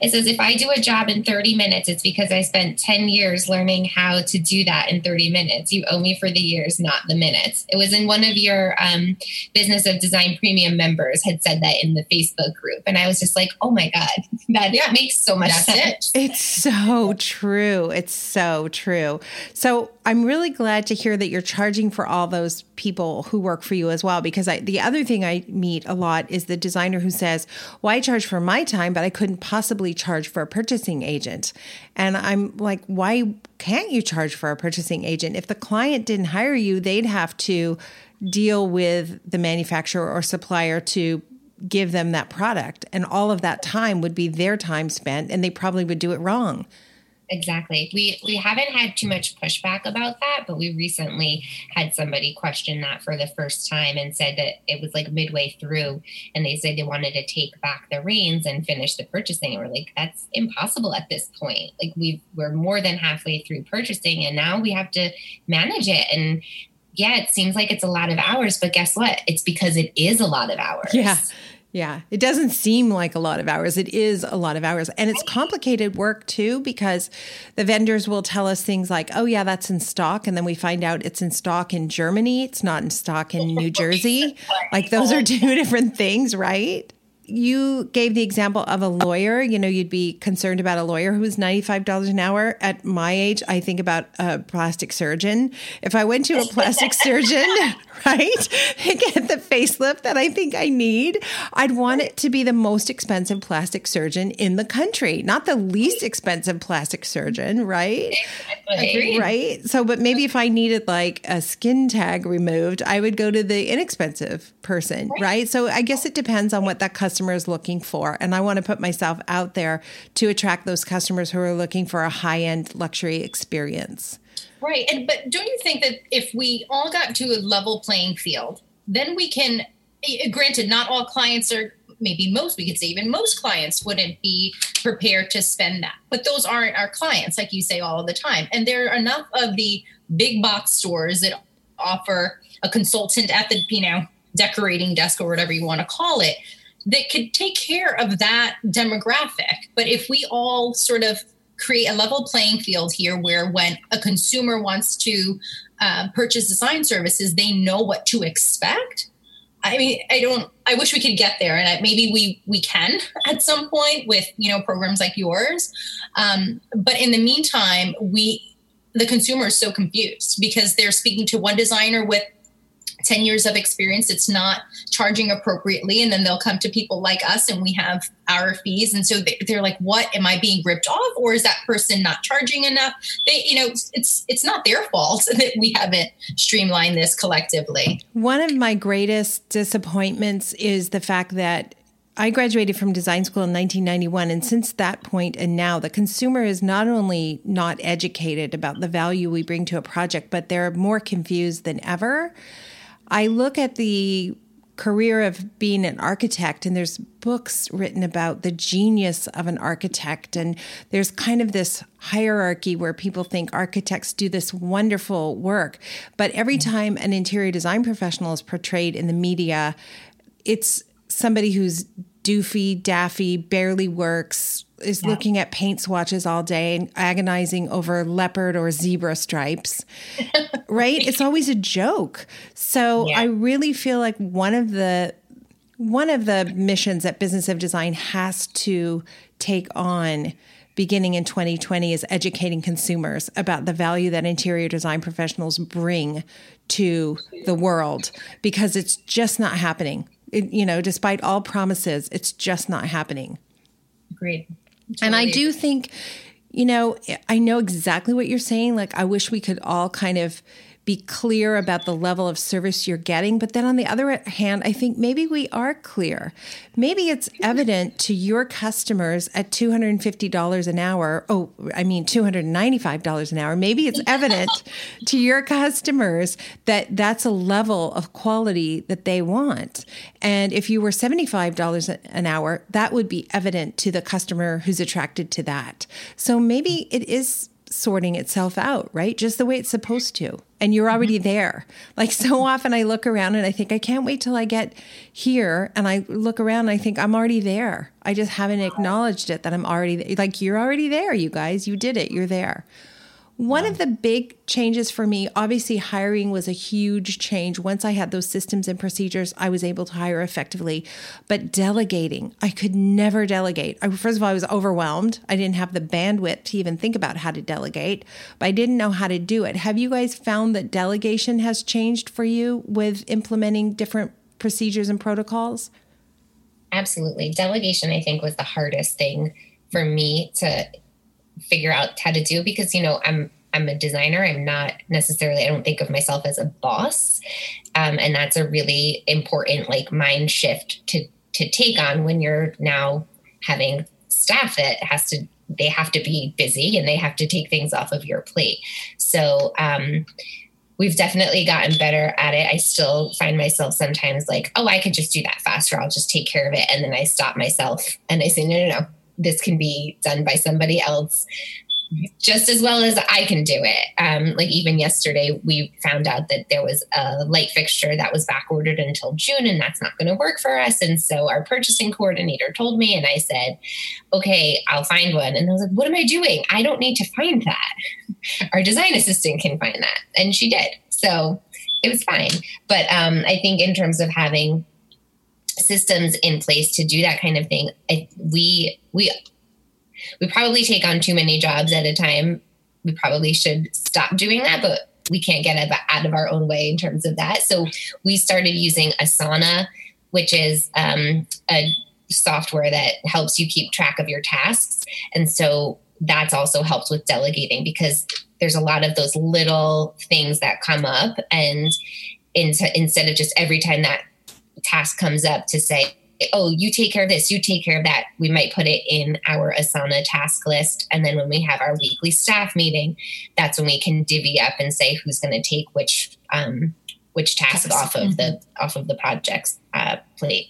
It says, if I do a job in 30 minutes, it's because I spent 10 years learning how to do that in 30 minutes. You owe me for the years, not the minutes. It was in one of your um, Business of Design Premium members had said that in the Facebook group. And I was just like, oh my God, that yeah, makes so much sense. It. It's so true. It's so true. So I'm really glad to hear that you're charging for all those people who work for you as well. Because I, the other thing I meet a lot is the designer who says, well, I charge for my time, but I couldn't possibly possibly charge for a purchasing agent? And I'm like, why can't you charge for a purchasing agent? If the client didn't hire you, they'd have to deal with the manufacturer or supplier to give them that product. And all of that time would be their time spent, and they probably would do it wrong exactly. We we haven't had too much pushback about that, but we recently had somebody question that for the first time and said that it was like midway through and they said they wanted to take back the reins and finish the purchasing. And we're like, that's impossible at this point. Like we we're more than halfway through purchasing and now we have to manage it. And yeah, it seems like it's a lot of hours, but guess what? It's because it is a lot of hours. Yeah. Yeah, it doesn't seem like a lot of hours. It is a lot of hours. And it's complicated work too because the vendors will tell us things like, oh, yeah, that's in stock. And then we find out it's in stock in Germany, it's not in stock in New Jersey. Like those are two different things, right? You gave the example of a lawyer. You know, you'd be concerned about a lawyer who's $95 an hour. At my age, I think about a plastic surgeon. If I went to a plastic surgeon, right, and get the facelift that I think I need, I'd want it to be the most expensive plastic surgeon in the country, not the least expensive plastic surgeon, right? Agreed. Right. So, but maybe if I needed like a skin tag removed, I would go to the inexpensive person, right? right? So I guess it depends on what that customer customer is looking for. And I want to put myself out there to attract those customers who are looking for a high end luxury experience. Right. And but don't you think that if we all got to a level playing field, then we can eh, granted not all clients are maybe most we could say even most clients wouldn't be prepared to spend that but those aren't our clients like you say all the time and there are enough of the big box stores that offer a consultant at the you know decorating desk or whatever you want to call it that could take care of that demographic. But if we all sort of create a level playing field here where when a consumer wants to uh, purchase design services, they know what to expect. I mean, I don't. I wish we could get there, and I, maybe we we can at some point with you know programs like yours. Um, but in the meantime, we the consumer is so confused because they're speaking to one designer with 10 years of experience it's not charging appropriately and then they'll come to people like us and we have our fees. And so they're like what? Am i being ripped off or is that person not charging enough? They you know it's it's not their fault that we haven't streamlined this collectively. One of my greatest disappointments is the fact that I graduated from design school in 1991, and since that point and now, the consumer is not only not educated about the value we bring to a project, but they're more confused than ever. I look at the career of being an architect and there's books written about the genius of an architect and there's kind of this hierarchy where people think architects do this wonderful work but every mm-hmm. time an interior design professional is portrayed in the media it's somebody who's doofy daffy barely works is yeah. looking at paint swatches all day and agonizing over leopard or zebra stripes. right? It's always a joke. So yeah. I really feel like one of the one of the missions that Business of Design has to take on beginning in 2020 is educating consumers about the value that interior design professionals bring to the world because it's just not happening. It, you know, despite all promises, it's just not happening. Agreed. Totally. And I do think, you know, I know exactly what you're saying. Like, I wish we could all kind of be clear about the level of service you're getting. But then on the other hand, I think maybe we are clear. Maybe it's evident to your customers at $250 an hour. Oh, I mean, $295 an hour. Maybe it's evident to your customers that that's a level of quality that they want. And if you were $75 an hour, that would be evident to the customer who's attracted to that. So maybe it is sorting itself out, right? Just the way it's supposed to. And you're already mm-hmm. there. Like so often I look around and I think, I can't wait till I get here. And I look around and I think, I'm already there. I just haven't acknowledged it that I'm already like, you're already there, you guys. You did it. You're there. One of the big changes for me, obviously, hiring was a huge change. Once I had those systems and procedures, I was able to hire effectively. But delegating, I could never delegate. I, first of all, I was overwhelmed. I didn't have the bandwidth to even think about how to delegate, but I didn't know how to do it. Have you guys found that delegation has changed for you with implementing different procedures and protocols? Absolutely. Delegation, I think, was the hardest thing for me to figure out how to do because you know i'm i'm a designer i'm not necessarily i don't think of myself as a boss um, and that's a really important like mind shift to to take on when you're now having staff that has to they have to be busy and they have to take things off of your plate so um, we've definitely gotten better at it. I still find myself sometimes like, oh, I could just do that faster. I'll just take care of it. And then I stop myself and I say, no, no, no, this can be done by somebody else just as well as I can do it. Um, like even yesterday, we found out that there was a light fixture that was back ordered until June, and that's not going to work for us. And so our purchasing coordinator told me, and I said, "Okay, I'll find one." And I was like, "What am I doing? I don't need to find that. Our design assistant can find that," and she did. So it was fine. But um, I think in terms of having systems in place to do that kind of thing I, we we we probably take on too many jobs at a time. We probably should stop doing that but we can't get out of our own way in terms of that. So we started using asana which is um, a software that helps you keep track of your tasks. And so that's also helped with delegating because there's a lot of those little things that come up and in, instead of just every time that task comes up to say, oh, you take care of this, you take care of that, we might put it in our Asana task list. And then when we have our weekly staff meeting, that's when we can divvy up and say who's going to take which um, which task off of the mm-hmm. off of the project's uh, plate.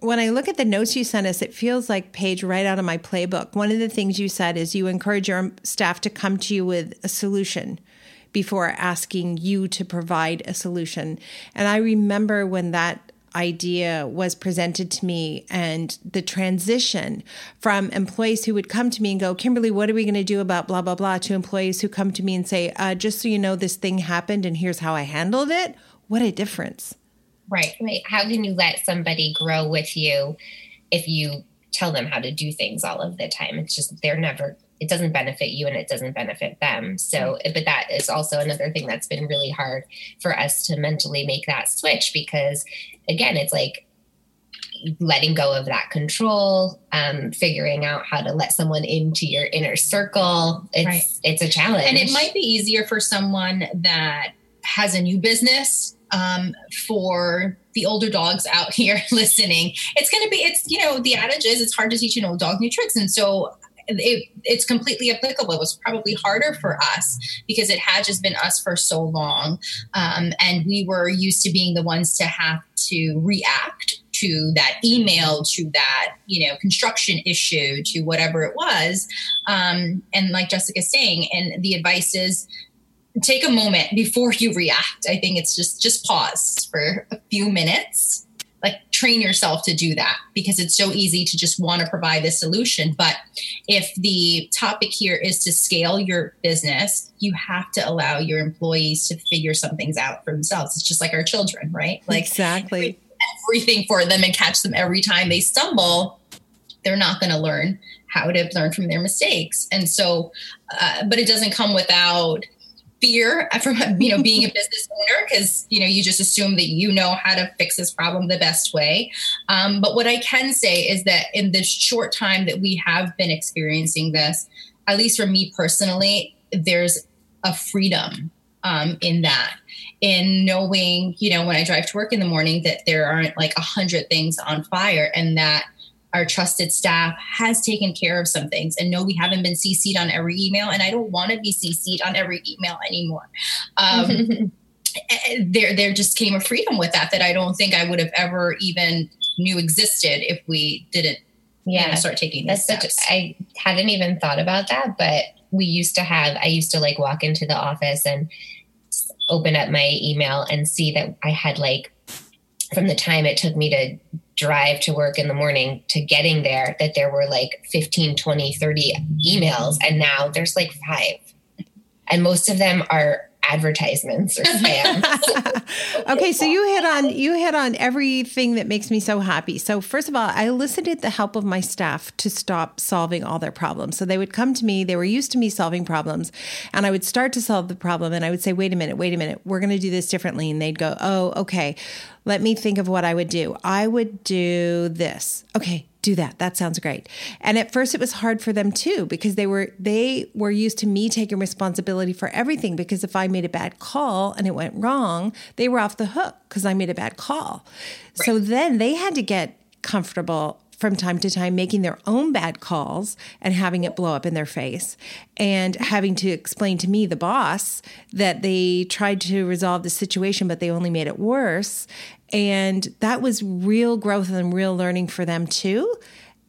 When I look at the notes you sent us, it feels like page right out of my playbook. One of the things you said is you encourage your staff to come to you with a solution before asking you to provide a solution. And I remember when that idea was presented to me and the transition from employees who would come to me and go, Kimberly, what are we going to do about blah, blah, blah, to employees who come to me and say, uh, just so you know, this thing happened and here's how I handled it. What a difference. Right. Right. How can you let somebody grow with you if you tell them how to do things all of the time? It's just, they're never it doesn't benefit you and it doesn't benefit them. So, but that is also another thing that's been really hard for us to mentally make that switch because, again, it's like letting go of that control, um, figuring out how to let someone into your inner circle. It's right. it's a challenge, and it might be easier for someone that has a new business. Um, for the older dogs out here listening, it's going to be, it's, you know, the adage is it's hard to teach an old dog new tricks. And so it, it's completely applicable. It was probably harder for us because it had just been us for so long. Um, and we were used to being the ones to have to react to that email, to that you know construction issue, to whatever it was. Um, and like Jessica's saying, and the advice is take a moment before you react. I think it's just just pause for a few minutes train yourself to do that because it's so easy to just want to provide the solution. But if the topic here is to scale your business you have to allow your employees to figure some things out for themselves. It's just like our children right? Like exactly. everything for them and catch them every time they stumble they're not going to learn how to learn from their mistakes. And so uh, but it doesn't come without fear from you know being a business owner because you know you just assume that you know how to fix this problem the best way. Um, but what i can say is that in the short time that we have been experiencing this at least for me personally there's a freedom um, in that in knowing you know when i drive to work in the morning that there aren't like a hundred things on fire and that our trusted staff has taken care of some things. And no, we haven't been CC'd on every email, and I don't want to be CC'd on every email anymore. Um, there, there just came a freedom with that that I don't think I would have ever even knew existed if we didn't. Yeah, you know, start taking these steps. Such, I hadn't even thought about that, but we used to have. I used to like walk into the office and open up my email and see that I had like from the time it took me to drive to work in the morning to getting there that there were like 15 20 30 emails and now there's like five. And most of them are advertisements or spam. okay, so you hit on you hit on everything that makes me so happy. So first of all, I elicited the help of my staff to stop solving all their problems. So they would come to me, they were used to me solving problems, and I would start to solve the problem and I would say, "Wait a minute, wait a minute. We're going to do this differently." And they'd go, "Oh, okay. Let me think of what I would do. I would do this." Okay, do that. That sounds great. And at first it was hard for them too because they were they were used to me taking responsibility for everything because if i made a bad call and it went wrong they were off the hook because i made a bad call. Right. so then they had to get comfortable from time to time making their own bad calls and having it blow up in their face and having to explain to me the boss that they tried to resolve the situation but they only made it worse and that was real growth and real learning for them too.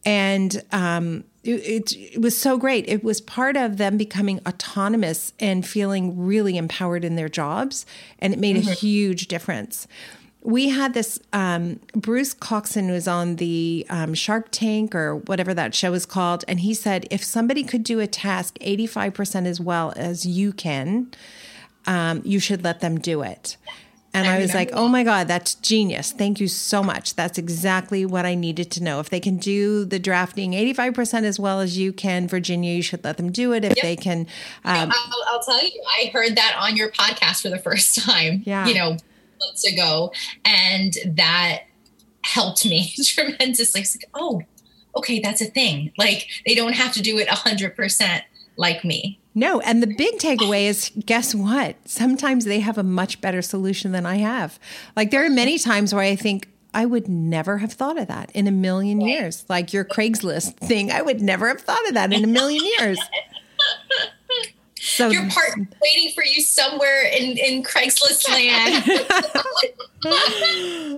And um, it, it, was so great. It was part of them becoming autonomous and feeling really empowered in their jobs. And it made mm-hmm. a huge difference. We had this, um, Bruce Croxon was on the um, Shark Tank or whatever that show is called. And he said, if somebody could do a task 85% as well as you can, um, you should let them do it. And I, I was like, oh my God, that's genius. Thank you so much. That's exactly what I needed to know. If they can do the drafting 85% as well as you can, Virginia, you should let them do it. If yep. they can. Um, I'll, I'll, tell you, I heard that on your podcast for the first time, yeah. you know, months ago. And that helped me tremendously. It's like, oh, okay, that's a thing. Like they don't have to do it 100% like me. No, and the big takeaway is guess what? Sometimes they have a much better solution than I have. Like there are many times where I think I would never have thought of that in a million years. Like your Craigslist thing, I would never have thought of that in a million years. So your part waiting for you somewhere in, in Craigslist land.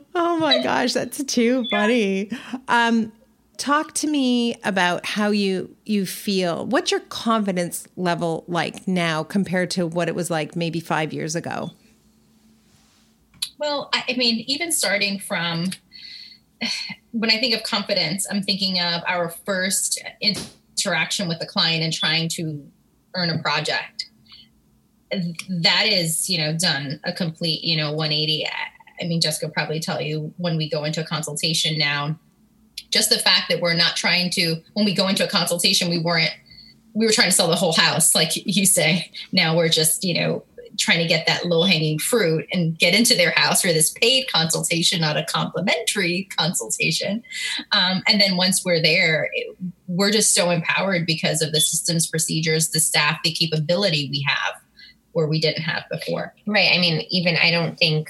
oh my gosh, that's too funny. Um, talk to me about how you you feel. What's your confidence level like now compared to what it was like maybe five years ago? Well i mean even starting from when i think of confidence i'm thinking of our first interaction with the client and trying to earn a project. That is you know done a complete you know 180 i mean jessica probably tell you when we go into a consultation now just the fact that we're not trying to when we go into a consultation we weren't we were trying to sell the whole house like you say. Now we're just you know trying to get that low hanging fruit and get into their house for this paid consultation not a complimentary consultation. Um, and then once we're there it, we're just so empowered because of the systems procedures the staff the capability we have where we didn't have before. Right. I mean even i don't think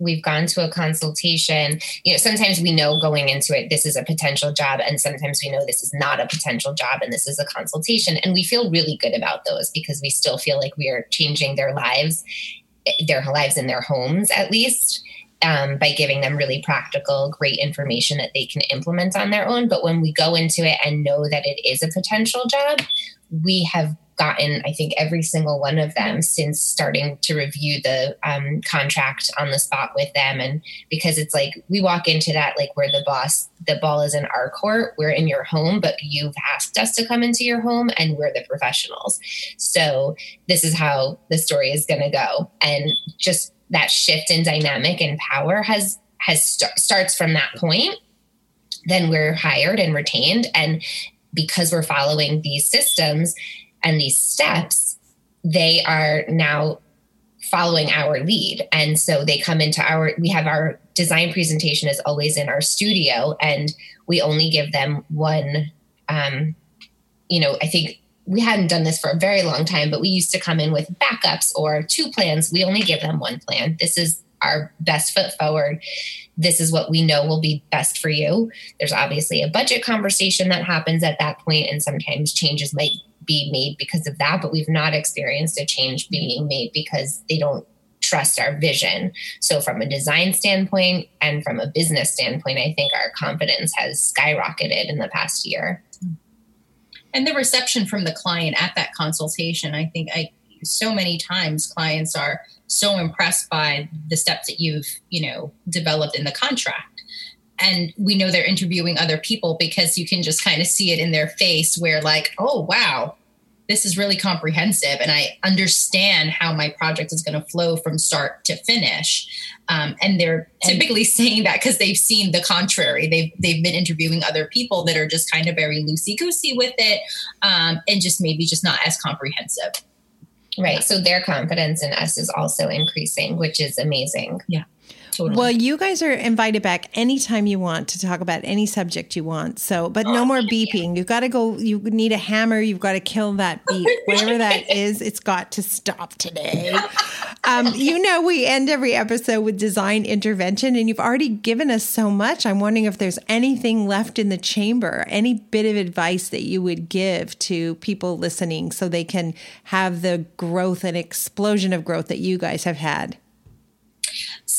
we've gone to a consultation you know sometimes we know going into it this is a potential job and sometimes we know this is not a potential job and this is a consultation and we feel really good about those because we still feel like we are changing their lives their lives in their homes at least um, by giving them really practical, great information that they can implement on their own. But when we go into it and know that it is a potential job, we have gotten, I think, every single one of them since starting to review the um, contract on the spot with them. And because it's like we walk into that like where the boss, the ball is in our court, we're in your home, but you've asked us to come into your home and we're the professionals. So this is how the story is going to go. And just that shift in dynamic and power has has st- starts from that point then we're hired and retained and because we're following these systems and these steps, they are now following our lead. And so they come into our, we have our design presentation is always in our studio, and we only give them one. Um, you know, I think we hadn't done this for a very long time, but we used to come in with backups or two plans. We only give them one plan. This is our best foot forward. This is what we know will be best for you. There's obviously a budget conversation that happens at that point, and sometimes changes might be made because of that, but we've not experienced a change mm-hmm. being made because they don't trust our vision. So, from a design standpoint and from a business standpoint, I think our confidence has skyrocketed in the past year. Mm-hmm. And the reception from the client at that consultation, I think I so many times clients are so impressed by the steps that you've, you know, developed in the contract and we know they're interviewing other people because you can just kind of see it in their face where like oh wow this is really comprehensive and i understand how my project is going to flow from start to finish. Um, and they're typically saying that because they've seen the contrary. They've they've been interviewing other people that are just kind of very loosey goosey with it um, and just maybe just not as comprehensive. Right so their confidence in us is also increasing which is amazing. Yeah Totally. Well, you guys are invited back anytime you want to talk about any subject you want. So, but no more beeping. You've got to go, you need a hammer. You've got to kill that beep. Whatever that is, it's got to stop today. Um, you know, we end every episode with design intervention, and you've already given us so much. I'm wondering if there's anything left in the chamber, any bit of advice that you would give to people listening so they can have the growth and explosion of growth that you guys have had.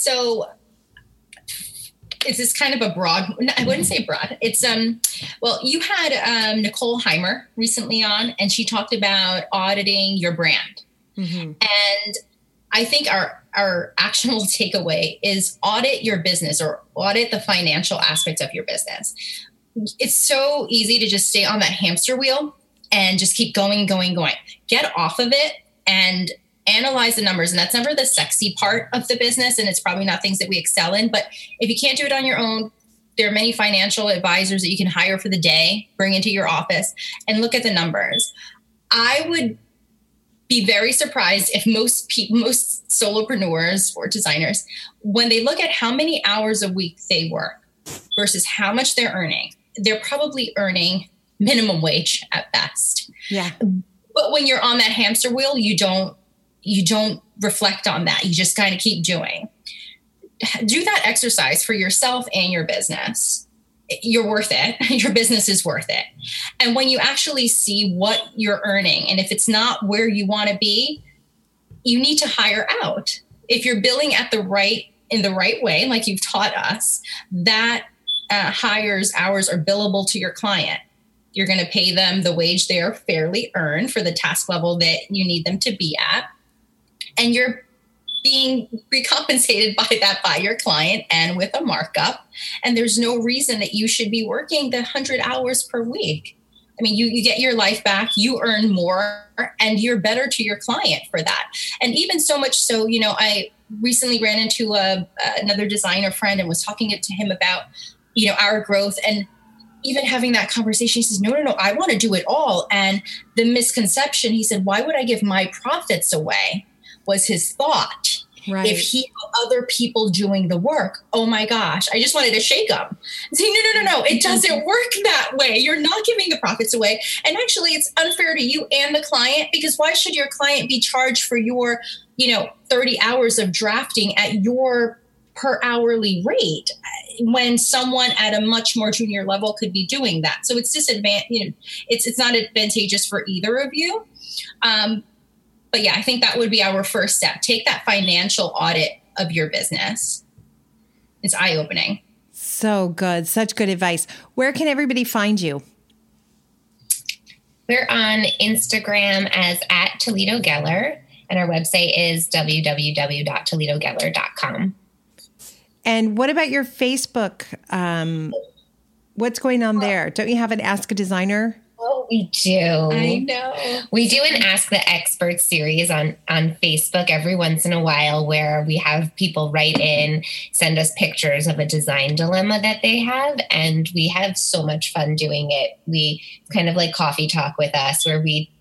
So it's this kind of a broad i wouldn't say broad. It's um well you had um, nicole heymer recently on and she talked about auditing your brand. Mm-hmm. and i think our our actionable takeaway is audit your business or audit the financial aspects of your business. It's so easy to just stay on that hamster wheel and just keep going going going. Get off of it and analyze the numbers and that's never the sexy part of the business and it's probably not things that we excel in but if you can't do it on your own there are many financial advisors that you can hire for the day bring into your office and look at the numbers. I would be very surprised if most people most solopreneurs or designers when they look at how many hours a week they work versus how much they're earning they're probably earning minimum wage at best. Yeah. But when you're on that hamster wheel you don't you don't reflect on that. You just kind of keep doing. Do that exercise for yourself and your business. You're worth it. Your business is worth it. And when you actually see what you're earning, and if it's not where you want to be, you need to hire out. If you're billing at the right in the right way, like you've taught us, that uh, hires hours are billable to your client. You're going to pay them the wage they are fairly earned for the task level that you need them to be at and you're being recompensated by that by your client and with a markup and there's no reason that you should be working the 100 hours per week i mean you, you get your life back you earn more and you're better to your client for that and even so much so you know i recently ran into a, another designer friend and was talking to him about you know our growth and even having that conversation, he says, No, no, no, I want to do it all. And the misconception, he said, Why would I give my profits away? Was his thought. Right. If he other people doing the work, oh my gosh, I just wanted to shake him. Say, no, no, no, no, it doesn't work that way. You're not giving the profits away. And actually, it's unfair to you and the client because why should your client be charged for your, you know, 30 hours of drafting at your per hourly rate when someone at a much more junior level could be doing that? So it's disadvantage, you know, it's it's not advantageous for either of you. Um, but yeah, I think that would be our first step. Take that financial audit of your business it's eye opening. So good. Such good advice. Where can everybody find you? We're on Instagram as at Toledo Geller, and our website is www.toledogeller.com. And what about your Facebook? Um, what's going on there? Don't you have an Ask a Designer? Oh, we do. I know. We do an Ask the Experts series on on Facebook every once in a while where we have people write in, send us pictures of a design dilemma that they have and we have so much fun doing it. We kind of like coffee talk with us where we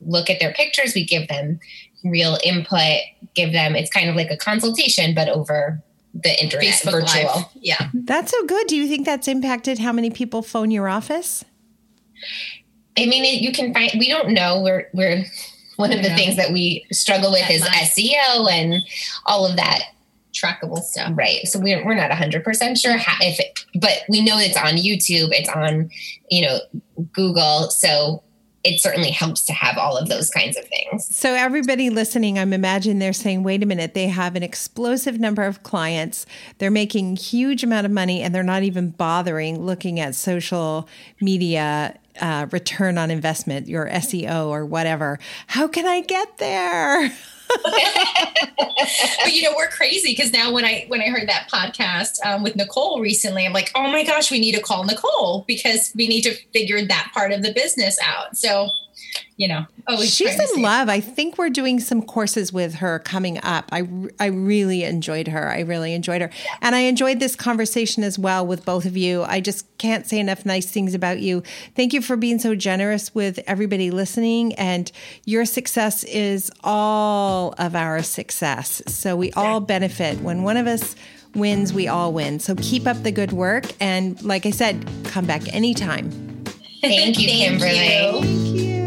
look at their pictures, we give them real input, give them it's kind of like a consultation but over the internet Facebook virtual. Live. Yeah. That's so good. Do you think that's impacted how many people phone your office? I mean, it, you can find. We don't know. We're we're one of the Yeah. things that we struggle with That is much. SEO and all of that. Trackable stuff. Right. So we're we're not hundred percent sure how if, it, but we know it's on YouTube. It's on, you know, Google. So it certainly helps to have all of those kinds of things. So, everybody listening, I'm imagining they're saying, wait a minute, they have an explosive number of clients. They're making huge amount of money and they're not even bothering looking at social media uh, return on investment, your SEO or whatever. How can I get there? but you know we're crazy because now when i when i heard that podcast um, with nicole recently i'm like oh my gosh we need to call nicole because we need to figure that part of the business out so you know always She's in save- love. I think we're doing some courses with her coming up. I, I really enjoyed her. I really enjoyed her. And I enjoyed this conversation as well with both of you. I just can't say enough nice things about you. Thank you for being so generous with everybody listening. And your success is all of our success. So we all benefit. When one of us wins, we all win. So keep up the good work. And like I said, come back anytime. Thank you, Kimberly. Thank Kimberly. you.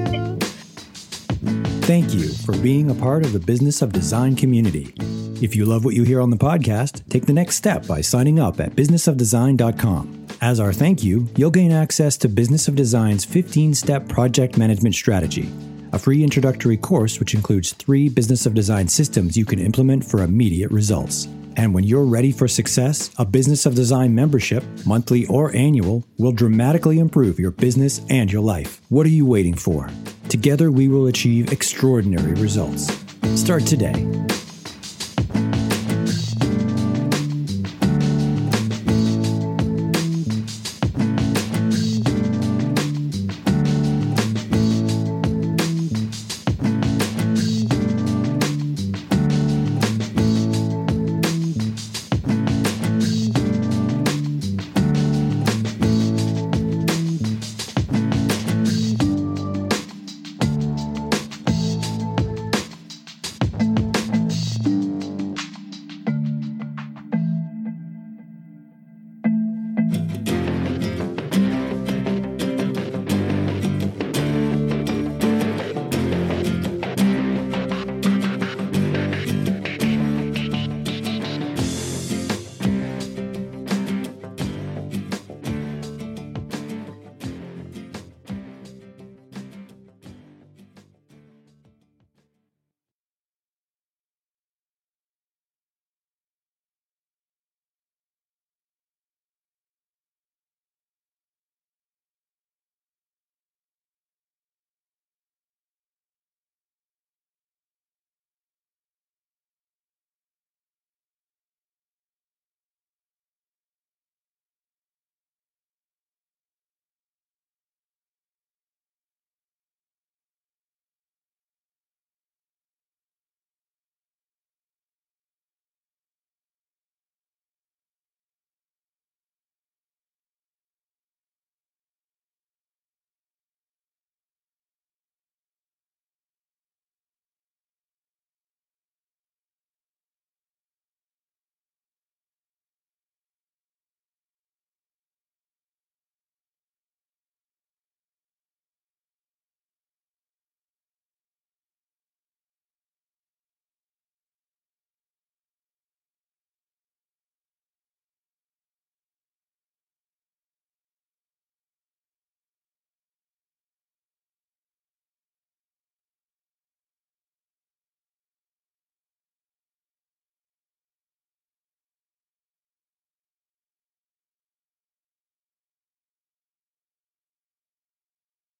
Thank you for being a part of the Business of Design community. If you love what you hear on the podcast, take the next step by signing up at businessofdesign.com. As our thank you, you'll gain access to Business of Design's 15 step project management strategy, a free introductory course which includes three Business of Design systems you can implement for immediate results. And when you're ready for success, a Business of Design membership, monthly or annual, will dramatically improve your business and your life. What are you waiting for? Together, we will achieve extraordinary results. Start today